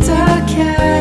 aftercare.